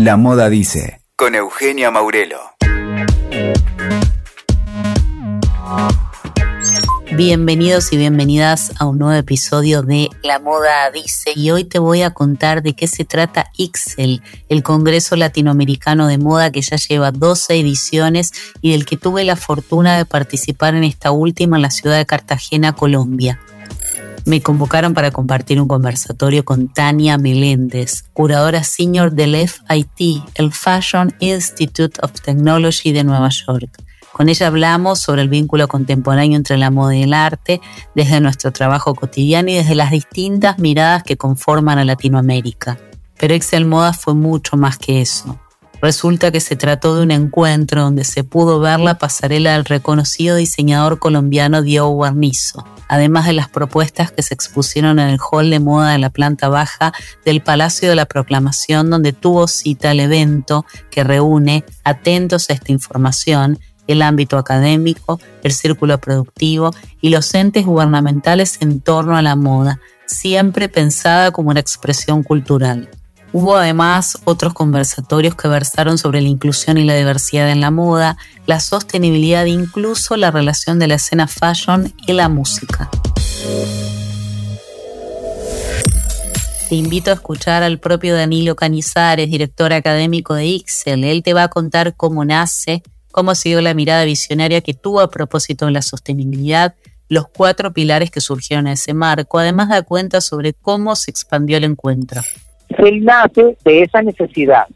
La moda dice, con Eugenia Maurelo. Bienvenidos y bienvenidas a un nuevo episodio de La Moda Dice. Y hoy te voy a contar de qué se trata IXEL, el Congreso Latinoamericano de Moda que ya lleva 12 ediciones y del que tuve la fortuna de participar en esta última en la ciudad de Cartagena, Colombia me convocaron para compartir un conversatorio con Tania Meléndez, curadora senior del FIT, el Fashion Institute of Technology de Nueva York. Con ella hablamos sobre el vínculo contemporáneo entre la moda y el arte, desde nuestro trabajo cotidiano y desde las distintas miradas que conforman a Latinoamérica. Pero Excel Moda fue mucho más que eso. Resulta que se trató de un encuentro donde se pudo ver la pasarela del reconocido diseñador colombiano Diego Guarnizo, además de las propuestas que se expusieron en el hall de moda de la planta baja del Palacio de la Proclamación, donde tuvo cita el evento que reúne, atentos a esta información, el ámbito académico, el círculo productivo y los entes gubernamentales en torno a la moda, siempre pensada como una expresión cultural. Hubo además otros conversatorios que versaron sobre la inclusión y la diversidad en la moda, la sostenibilidad e incluso la relación de la escena fashion y la música. Te invito a escuchar al propio Danilo Canizares, director académico de Ixel. Él te va a contar cómo nace, cómo ha sido la mirada visionaria que tuvo a propósito de la sostenibilidad, los cuatro pilares que surgieron en ese marco. Además da cuenta sobre cómo se expandió el encuentro. Él nace de esa necesidad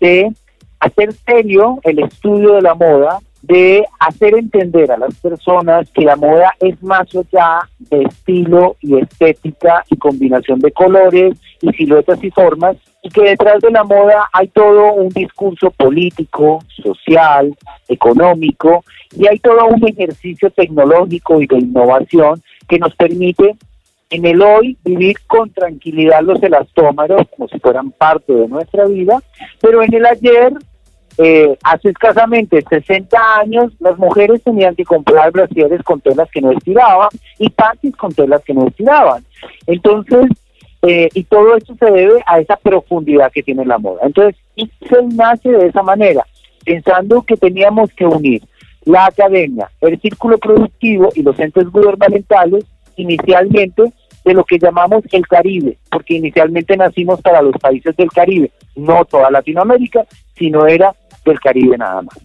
de hacer serio el estudio de la moda, de hacer entender a las personas que la moda es más allá de estilo y estética y combinación de colores y siluetas y formas, y que detrás de la moda hay todo un discurso político, social, económico, y hay todo un ejercicio tecnológico y de innovación que nos permite en el hoy vivir con tranquilidad los elastómeros como si fueran parte de nuestra vida, pero en el ayer, eh, hace escasamente 60 años, las mujeres tenían que comprar brasieres con telas que no estiraban y panties con telas que no estiraban. Entonces, eh, y todo esto se debe a esa profundidad que tiene la moda. Entonces, se nace de esa manera, pensando que teníamos que unir la academia, el círculo productivo y los entes gubernamentales inicialmente de lo que llamamos el Caribe, porque inicialmente nacimos para los países del Caribe, no toda Latinoamérica, sino era del Caribe nada más.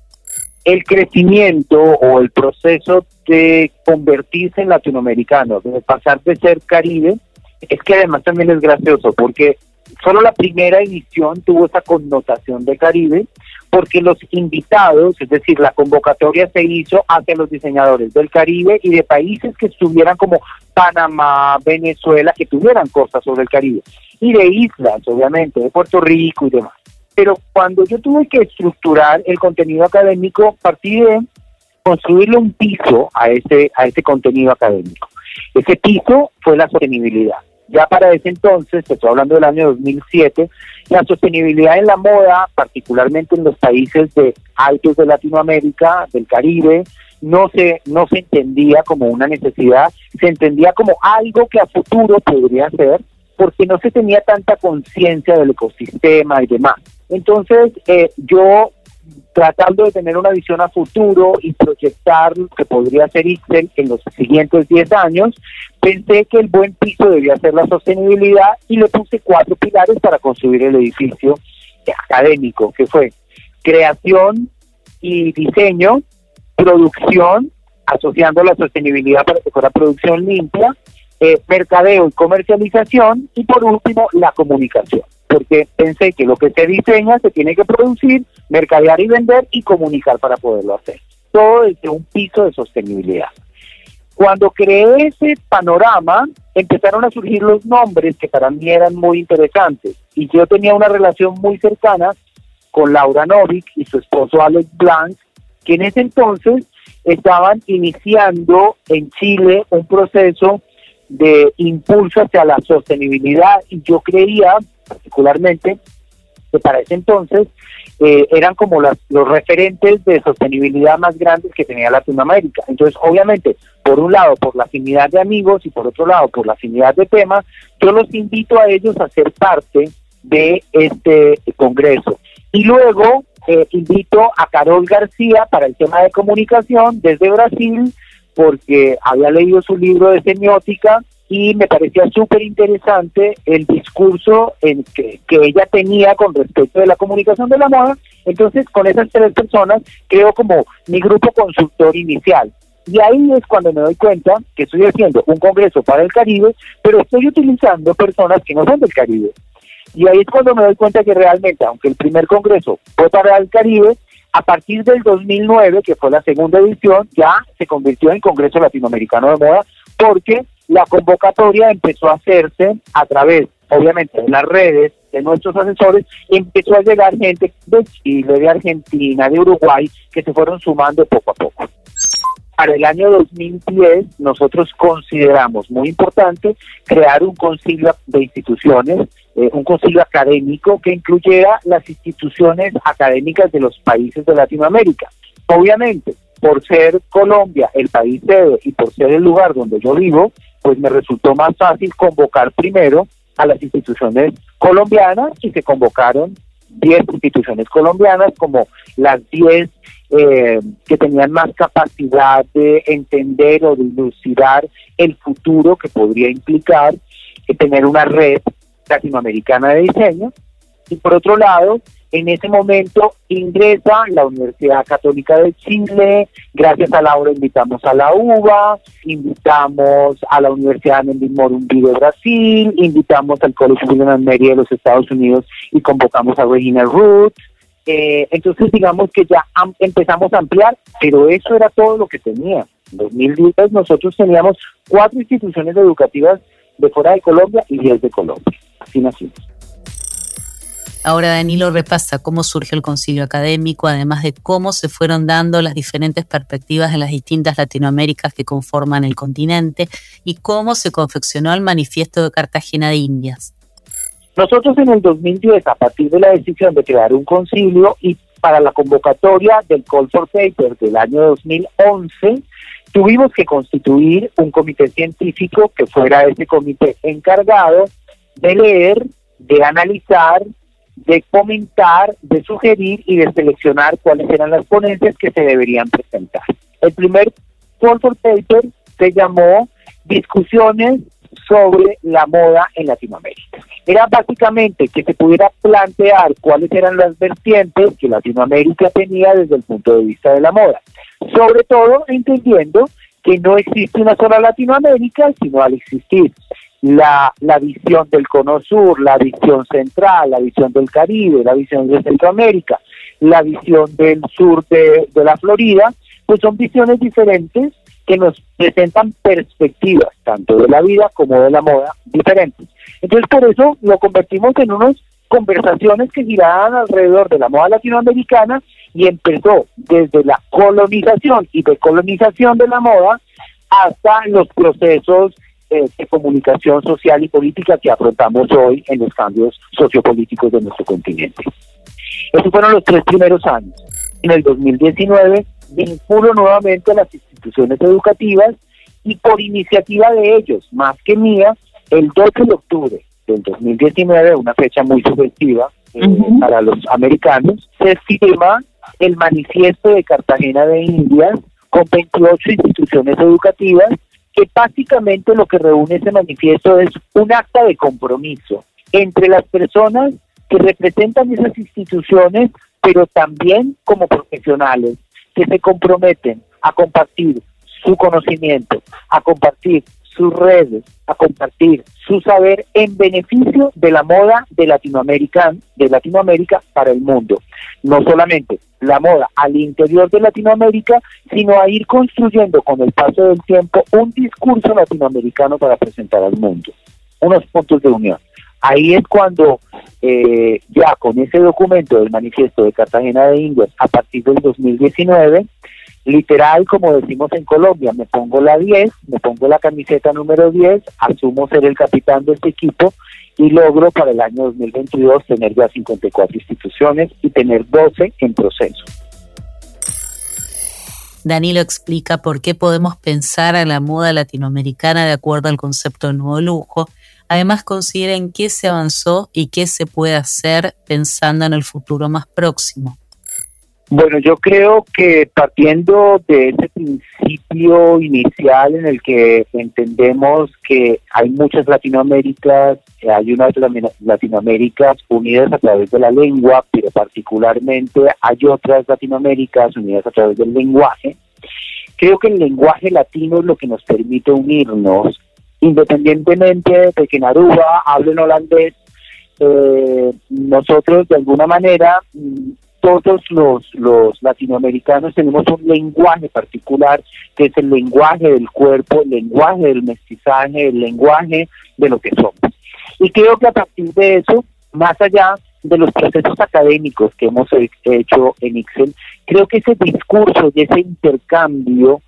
El crecimiento o el proceso de convertirse en latinoamericano, de pasar de ser Caribe, es que además también es gracioso, porque solo la primera edición tuvo esa connotación de Caribe, porque los invitados, es decir, la convocatoria se hizo hacia los diseñadores del Caribe y de países que estuvieran como Panamá, Venezuela, que tuvieran cosas sobre el Caribe, y de islas, obviamente, de Puerto Rico y demás. Pero cuando yo tuve que estructurar el contenido académico, partí de construirle un piso a ese, a ese contenido académico. Ese piso fue la sostenibilidad. Ya para ese entonces, estoy hablando del año 2007, la sostenibilidad en la moda, particularmente en los países de altos de Latinoamérica, del Caribe, no se, no se entendía como una necesidad, se entendía como algo que a futuro podría ser, porque no se tenía tanta conciencia del ecosistema y demás. Entonces, eh, yo tratando de tener una visión a futuro y proyectar lo que podría ser Ixel en los siguientes 10 años, pensé que el buen piso debía ser la sostenibilidad y le puse cuatro pilares para construir el edificio académico, que fue creación y diseño, producción, asociando la sostenibilidad para que fuera producción limpia, eh, mercadeo y comercialización y por último la comunicación porque pensé que lo que se diseña se tiene que producir, mercadear y vender y comunicar para poderlo hacer. Todo desde un piso de sostenibilidad. Cuando creé ese panorama, empezaron a surgir los nombres que para mí eran muy interesantes. Y yo tenía una relación muy cercana con Laura Novik y su esposo Alex Blanc, que en ese entonces estaban iniciando en Chile un proceso de impulso hacia la sostenibilidad y yo creía particularmente, que para ese entonces eh, eran como las, los referentes de sostenibilidad más grandes que tenía Latinoamérica. Entonces, obviamente, por un lado, por la afinidad de amigos y por otro lado, por la afinidad de temas, yo los invito a ellos a ser parte de este congreso. Y luego eh, invito a Carol García para el tema de comunicación desde Brasil, porque había leído su libro de semiótica y me parecía súper interesante el discurso en que, que, ella tenía con respecto de la comunicación de la moda. Entonces, con esas tres personas, creo como mi grupo consultor inicial. Y ahí es cuando me doy cuenta que estoy haciendo un congreso para el Caribe, pero estoy utilizando personas que no son del Caribe. Y ahí es cuando me doy cuenta que realmente, aunque el primer congreso fue para el Caribe, a partir del 2009, que fue la segunda edición, ya se convirtió en Congreso Latinoamericano de Moda, porque la convocatoria empezó a hacerse a través, obviamente, de las redes, de nuestros asesores, empezó a llegar gente de Chile, de Argentina, de Uruguay, que se fueron sumando poco a poco. Para el año 2010 nosotros consideramos muy importante crear un concilio de instituciones, eh, un concilio académico que incluyera las instituciones académicas de los países de Latinoamérica. Obviamente, por ser Colombia el país sede y por ser el lugar donde yo vivo, pues me resultó más fácil convocar primero a las instituciones colombianas y se convocaron 10 instituciones colombianas como las 10 eh, que tenían más capacidad de entender o de dilucidar el futuro que podría implicar que tener una red latinoamericana de diseño. Y por otro lado, en ese momento ingresa la Universidad Católica de Chile, gracias a Laura invitamos a la UBA, invitamos a la Universidad Mendes Morumbi de Brasil, invitamos al Colegio William Mary de los Estados Unidos y convocamos a Regina Root, eh, entonces digamos que ya empezamos a ampliar, pero eso era todo lo que tenía. En 2010 nosotros teníamos cuatro instituciones educativas de fuera de Colombia y diez de Colombia. Así nacimos. Ahora Danilo repasa cómo surgió el concilio académico, además de cómo se fueron dando las diferentes perspectivas de las distintas Latinoaméricas que conforman el continente y cómo se confeccionó el manifiesto de Cartagena de Indias. Nosotros en el 2010, a partir de la decisión de crear un concilio y para la convocatoria del Call for Paper del año 2011, tuvimos que constituir un comité científico que fuera ese comité encargado de leer, de analizar, de comentar, de sugerir y de seleccionar cuáles eran las ponencias que se deberían presentar. El primer for Paper se llamó Discusiones sobre la moda en Latinoamérica. Era básicamente que se pudiera plantear cuáles eran las vertientes que Latinoamérica tenía desde el punto de vista de la moda. Sobre todo entendiendo que no existe una sola Latinoamérica, sino al existir la, la visión del Cono Sur, la visión central, la visión del Caribe, la visión de Centroamérica, la visión del sur de, de la Florida, pues son visiones diferentes que nos presentan perspectivas, tanto de la vida como de la moda, diferentes. Entonces, por eso lo convertimos en unas conversaciones que giraban alrededor de la moda latinoamericana y empezó desde la colonización y decolonización de la moda hasta los procesos de comunicación social y política que afrontamos hoy en los cambios sociopolíticos de nuestro continente. Esos fueron los tres primeros años. En el 2019 vinculo nuevamente a las instituciones educativas y por iniciativa de ellos, más que mía, el 12 de octubre del 2019, una fecha muy sugestiva eh, para los americanos, se firma el manifiesto de Cartagena de Indias con 28 instituciones educativas que básicamente lo que reúne ese manifiesto es un acta de compromiso entre las personas que representan esas instituciones, pero también como profesionales, que se comprometen a compartir su conocimiento, a compartir sus redes, a compartir su saber en beneficio de la moda de Latinoamérica, de Latinoamérica para el mundo. No solamente la moda al interior de Latinoamérica, sino a ir construyendo con el paso del tiempo un discurso latinoamericano para presentar al mundo. Unos puntos de unión. Ahí es cuando eh, ya con ese documento del manifiesto de Cartagena de Indias a partir del 2019, literal, como decimos en Colombia, me pongo la 10, me pongo la camiseta número 10, asumo ser el capitán de este equipo y logro para el año 2022 tener ya 54 instituciones y tener 12 en proceso. Danilo explica por qué podemos pensar a la moda latinoamericana de acuerdo al concepto de nuevo lujo, Además, consideren qué se avanzó y qué se puede hacer pensando en el futuro más próximo. Bueno, yo creo que partiendo de ese principio inicial en el que entendemos que hay muchas Latinoaméricas, hay unas Latinoaméricas unidas a través de la lengua, pero particularmente hay otras Latinoaméricas unidas a través del lenguaje, creo que el lenguaje latino es lo que nos permite unirnos, independientemente de que en Aruba hablen holandés, eh, nosotros de alguna manera todos los, los latinoamericanos tenemos un lenguaje particular, que es el lenguaje del cuerpo, el lenguaje del mestizaje, el lenguaje de lo que somos. Y creo que a partir de eso, más allá de los procesos académicos que hemos hecho en Ixel, creo que ese discurso y ese intercambio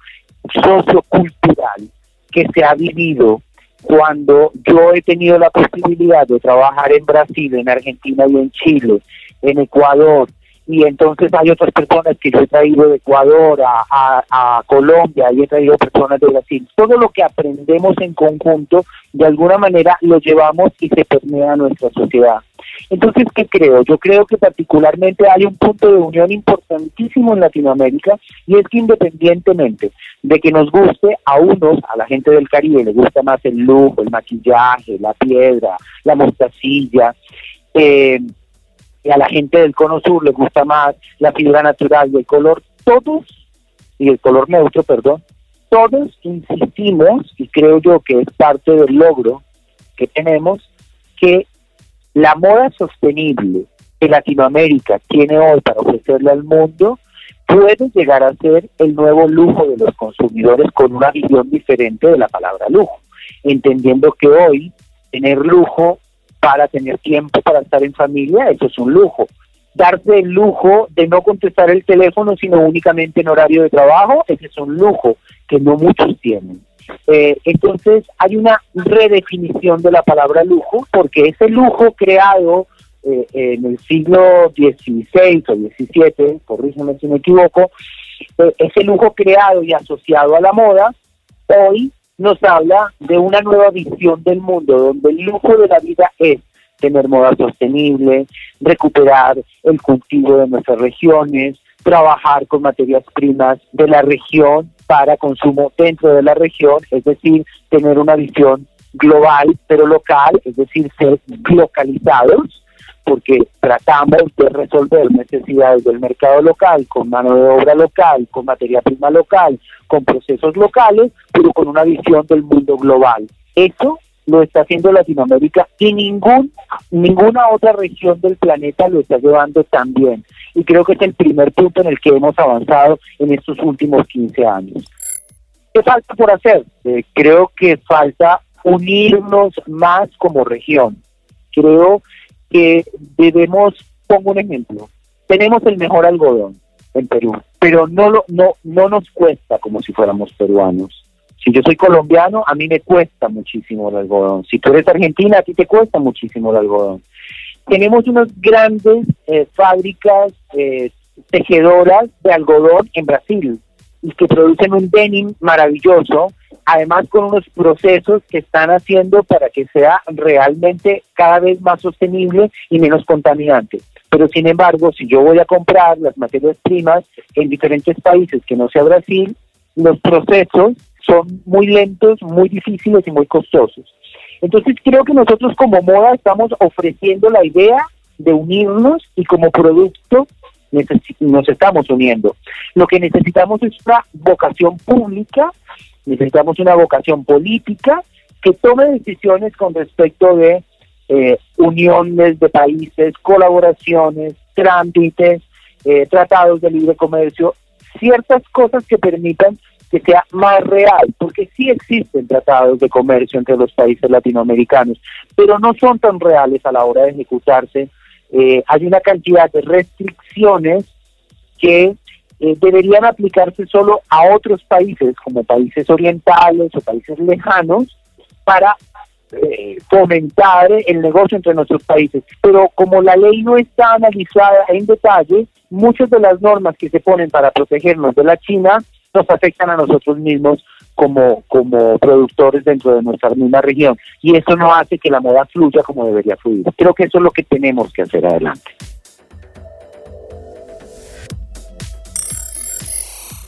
sociocultural que se ha vivido cuando yo he tenido la posibilidad de trabajar en Brasil, en Argentina y en Chile, en Ecuador, y entonces hay otras personas que yo he traído de Ecuador a, a, Colombia y he traído personas de Brasil. Todo lo que aprendemos en conjunto, de alguna manera lo llevamos y se permea a nuestra sociedad. Entonces, ¿qué creo? Yo creo que particularmente hay un punto de unión importantísimo en Latinoamérica y es que independientemente de que nos guste a unos, a la gente del Caribe, le gusta más el lujo, el maquillaje, la piedra, la mostacilla, eh, y a la gente del cono sur le gusta más la fibra natural y el color, todos, y el color neutro, perdón, todos insistimos, y creo yo que es parte del logro que tenemos, que la moda sostenible que Latinoamérica tiene hoy para ofrecerle al mundo puede llegar a ser el nuevo lujo de los consumidores con una visión diferente de la palabra lujo, entendiendo que hoy tener lujo para tener tiempo para estar en familia, eso es un lujo. Darse el lujo de no contestar el teléfono, sino únicamente en horario de trabajo, ese es un lujo que no muchos tienen. Eh, entonces hay una redefinición de la palabra lujo, porque ese lujo creado eh, en el siglo XVI o XVII, corrígeme si me equivoco, eh, ese lujo creado y asociado a la moda, hoy nos habla de una nueva visión del mundo, donde el lujo de la vida es tener moda sostenible, recuperar el cultivo de nuestras regiones, trabajar con materias primas de la región para consumo dentro de la región, es decir, tener una visión global pero local, es decir, ser localizados porque tratamos de resolver necesidades del mercado local, con mano de obra local, con materia prima local, con procesos locales, pero con una visión del mundo global. Eso lo está haciendo Latinoamérica y ningún, ninguna otra región del planeta lo está llevando tan bien. Y creo que es el primer punto en el que hemos avanzado en estos últimos 15 años. ¿Qué falta por hacer? Eh, creo que falta unirnos más como región. Creo que debemos, pongo un ejemplo, tenemos el mejor algodón en Perú, pero no, lo, no, no nos cuesta como si fuéramos peruanos. Si yo soy colombiano, a mí me cuesta muchísimo el algodón. Si tú eres argentina, a ti te cuesta muchísimo el algodón. Tenemos unas grandes eh, fábricas eh, tejedoras de algodón en Brasil y que producen un denim maravilloso además con unos procesos que están haciendo para que sea realmente cada vez más sostenible y menos contaminante. Pero sin embargo, si yo voy a comprar las materias primas en diferentes países que no sea Brasil, los procesos son muy lentos, muy difíciles y muy costosos. Entonces creo que nosotros como moda estamos ofreciendo la idea de unirnos y como producto nos estamos uniendo. Lo que necesitamos es una vocación pública necesitamos una vocación política que tome decisiones con respecto de eh, uniones de países, colaboraciones, trámites, eh, tratados de libre comercio, ciertas cosas que permitan que sea más real, porque sí existen tratados de comercio entre los países latinoamericanos, pero no son tan reales a la hora de ejecutarse. Eh, hay una cantidad de restricciones que eh, deberían aplicarse solo a otros países, como países orientales o países lejanos, para eh, fomentar el negocio entre nuestros países. Pero como la ley no está analizada en detalle, muchas de las normas que se ponen para protegernos de la China nos afectan a nosotros mismos como, como productores dentro de nuestra misma región. Y eso no hace que la moda fluya como debería fluir. Creo que eso es lo que tenemos que hacer adelante.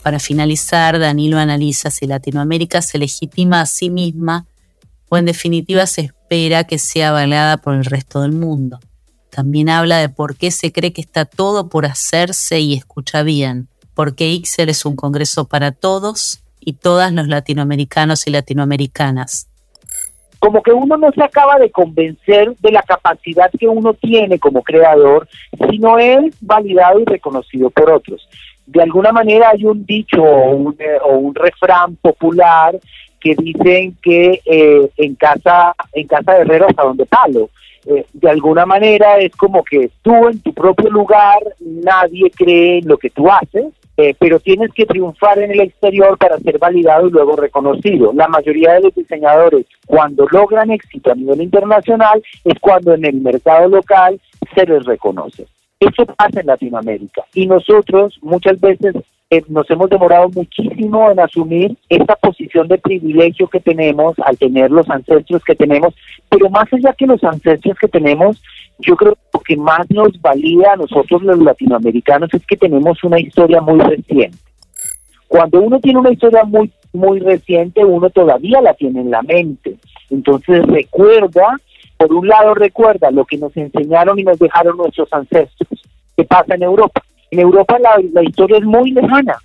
Para finalizar, Danilo analiza si Latinoamérica se legitima a sí misma o en definitiva se espera que sea avalada por el resto del mundo. También habla de por qué se cree que está todo por hacerse y escucha bien, porque ICSER es un congreso para todos y todas los latinoamericanos y latinoamericanas. Como que uno no se acaba de convencer de la capacidad que uno tiene como creador, sino es validado y reconocido por otros de alguna manera hay un dicho o un, eh, o un refrán popular que dicen que eh, en casa en casa de herrero hasta donde palo eh, de alguna manera es como que tú en tu propio lugar nadie cree en lo que tú haces pero tienes que triunfar en el exterior para ser validado y luego reconocido. La mayoría de los diseñadores, cuando logran éxito a nivel internacional, es cuando en el mercado local se les reconoce. Eso pasa en Latinoamérica y nosotros muchas veces eh, nos hemos demorado muchísimo en asumir esta posición de privilegio que tenemos al tener los ancestros que tenemos, pero más allá que los ancestros que tenemos, yo creo que lo que más nos valida a nosotros los latinoamericanos es que tenemos una historia muy reciente. Cuando uno tiene una historia muy muy reciente, uno todavía la tiene en la mente. Entonces recuerda por un lado recuerda lo que nos enseñaron y nos dejaron nuestros ancestros. ¿Qué pasa en Europa? En Europa la, historia es muy lejana.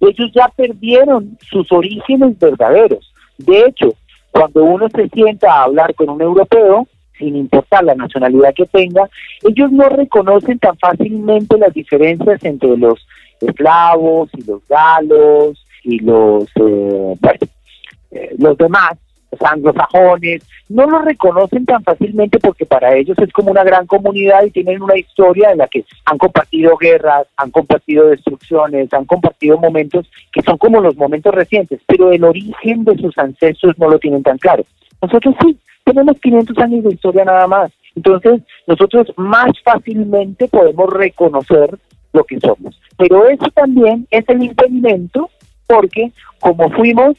Ellos ya perdieron sus orígenes verdaderos. De hecho, cuando uno se sienta a hablar con un europeo, sin importar la nacionalidad que tenga, ellos no reconocen tan fácilmente las diferencias entre los eslavos y los galos y los, eh, eh, los demás los anglosajones, no lo reconocen tan fácilmente porque para ellos es como una gran comunidad y tienen una historia en la que han compartido guerras, han compartido destrucciones, han compartido momentos que son como los momentos recientes, pero el origen de sus ancestros no lo tienen tan claro. Nosotros sí, tenemos 500 años de historia nada más. Entonces, nosotros más fácilmente podemos reconocer lo que somos. Pero eso también es el impedimento porque como fuimos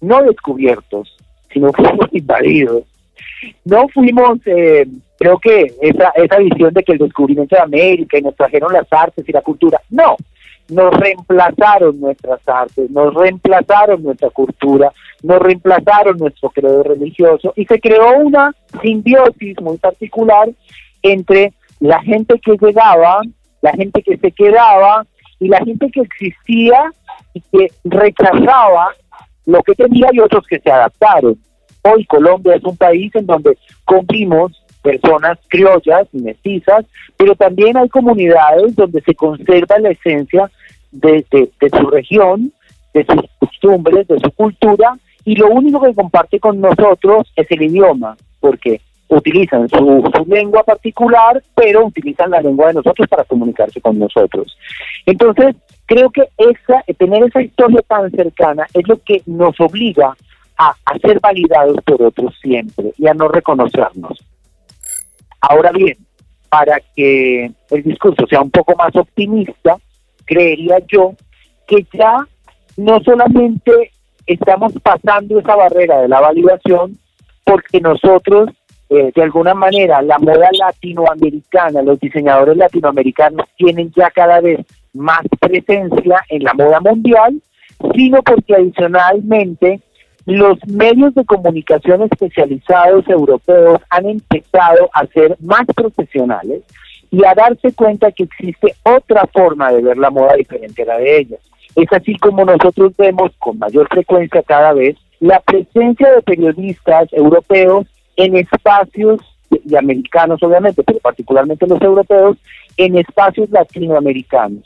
no descubiertos, sino fuimos invadidos. No fuimos, eh, creo que esa, esa visión de que el descubrimiento de América y nos trajeron las artes y la cultura, no, nos reemplazaron nuestras artes, nos reemplazaron nuestra cultura, nos reemplazaron nuestro credo religioso y se creó una simbiosis muy particular entre la gente que llegaba, la gente que se quedaba y la gente que existía y que rechazaba lo que tenía y otros que se adaptaron. Hoy Colombia es un país en donde convivimos personas criollas y mestizas, pero también hay comunidades donde se conserva la esencia de, su región, de sus costumbres, de su cultura, y lo único que comparte con nosotros es el idioma, porque utilizan su, lengua particular, pero utilizan la lengua de nosotros para comunicarse con nosotros. Entonces, creo que esa, tener esa historia tan cercana es lo que nos obliga a, ser validados por otros siempre y a no reconocernos. Ahora bien, para que el discurso sea un poco más optimista, creería yo que ya no solamente estamos pasando esa barrera de la validación, porque nosotros, eh, de alguna manera, la moda latinoamericana, los diseñadores latinoamericanos tienen ya cada vez más presencia en la moda mundial, sino porque adicionalmente los medios de comunicación especializados europeos han empezado a ser más profesionales y a darse cuenta que existe otra forma de ver la moda diferente a la de ellas. Es así como nosotros vemos con mayor frecuencia cada vez la presencia de periodistas europeos en espacios y americanos obviamente, pero particularmente los europeos, en espacios latinoamericanos.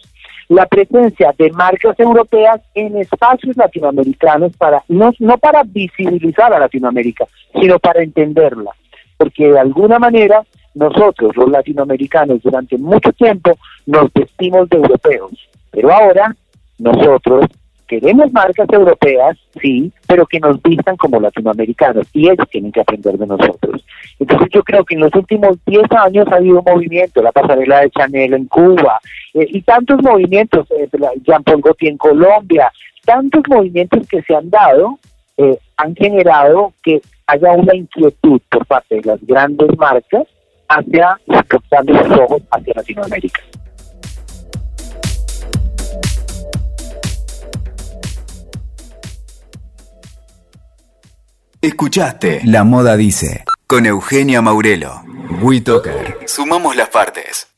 La presencia de marcas europeas en espacios latinoamericanos para no, no para visibilizar a Latinoamérica, sino para entenderla, porque de alguna manera nosotros los latinoamericanos durante mucho tiempo nos vestimos de europeos, pero ahora nosotros queremos marcas europeas, sí, pero que nos vistan como latinoamericanos y ellos tienen que aprender de nosotros. Entonces yo creo que en los últimos 10 años ha habido un movimiento, la pasarela de Chanel en Cuba eh, y tantos movimientos, eh, Jean Paul Gaultier en Colombia, tantos movimientos que se han dado eh, han generado que haya una inquietud por parte de las grandes marcas hacia apuntando los ojos hacia Latinoamérica. Escuchaste La Moda Dice con Eugenia Maurelo. WeToker. Sumamos las partes.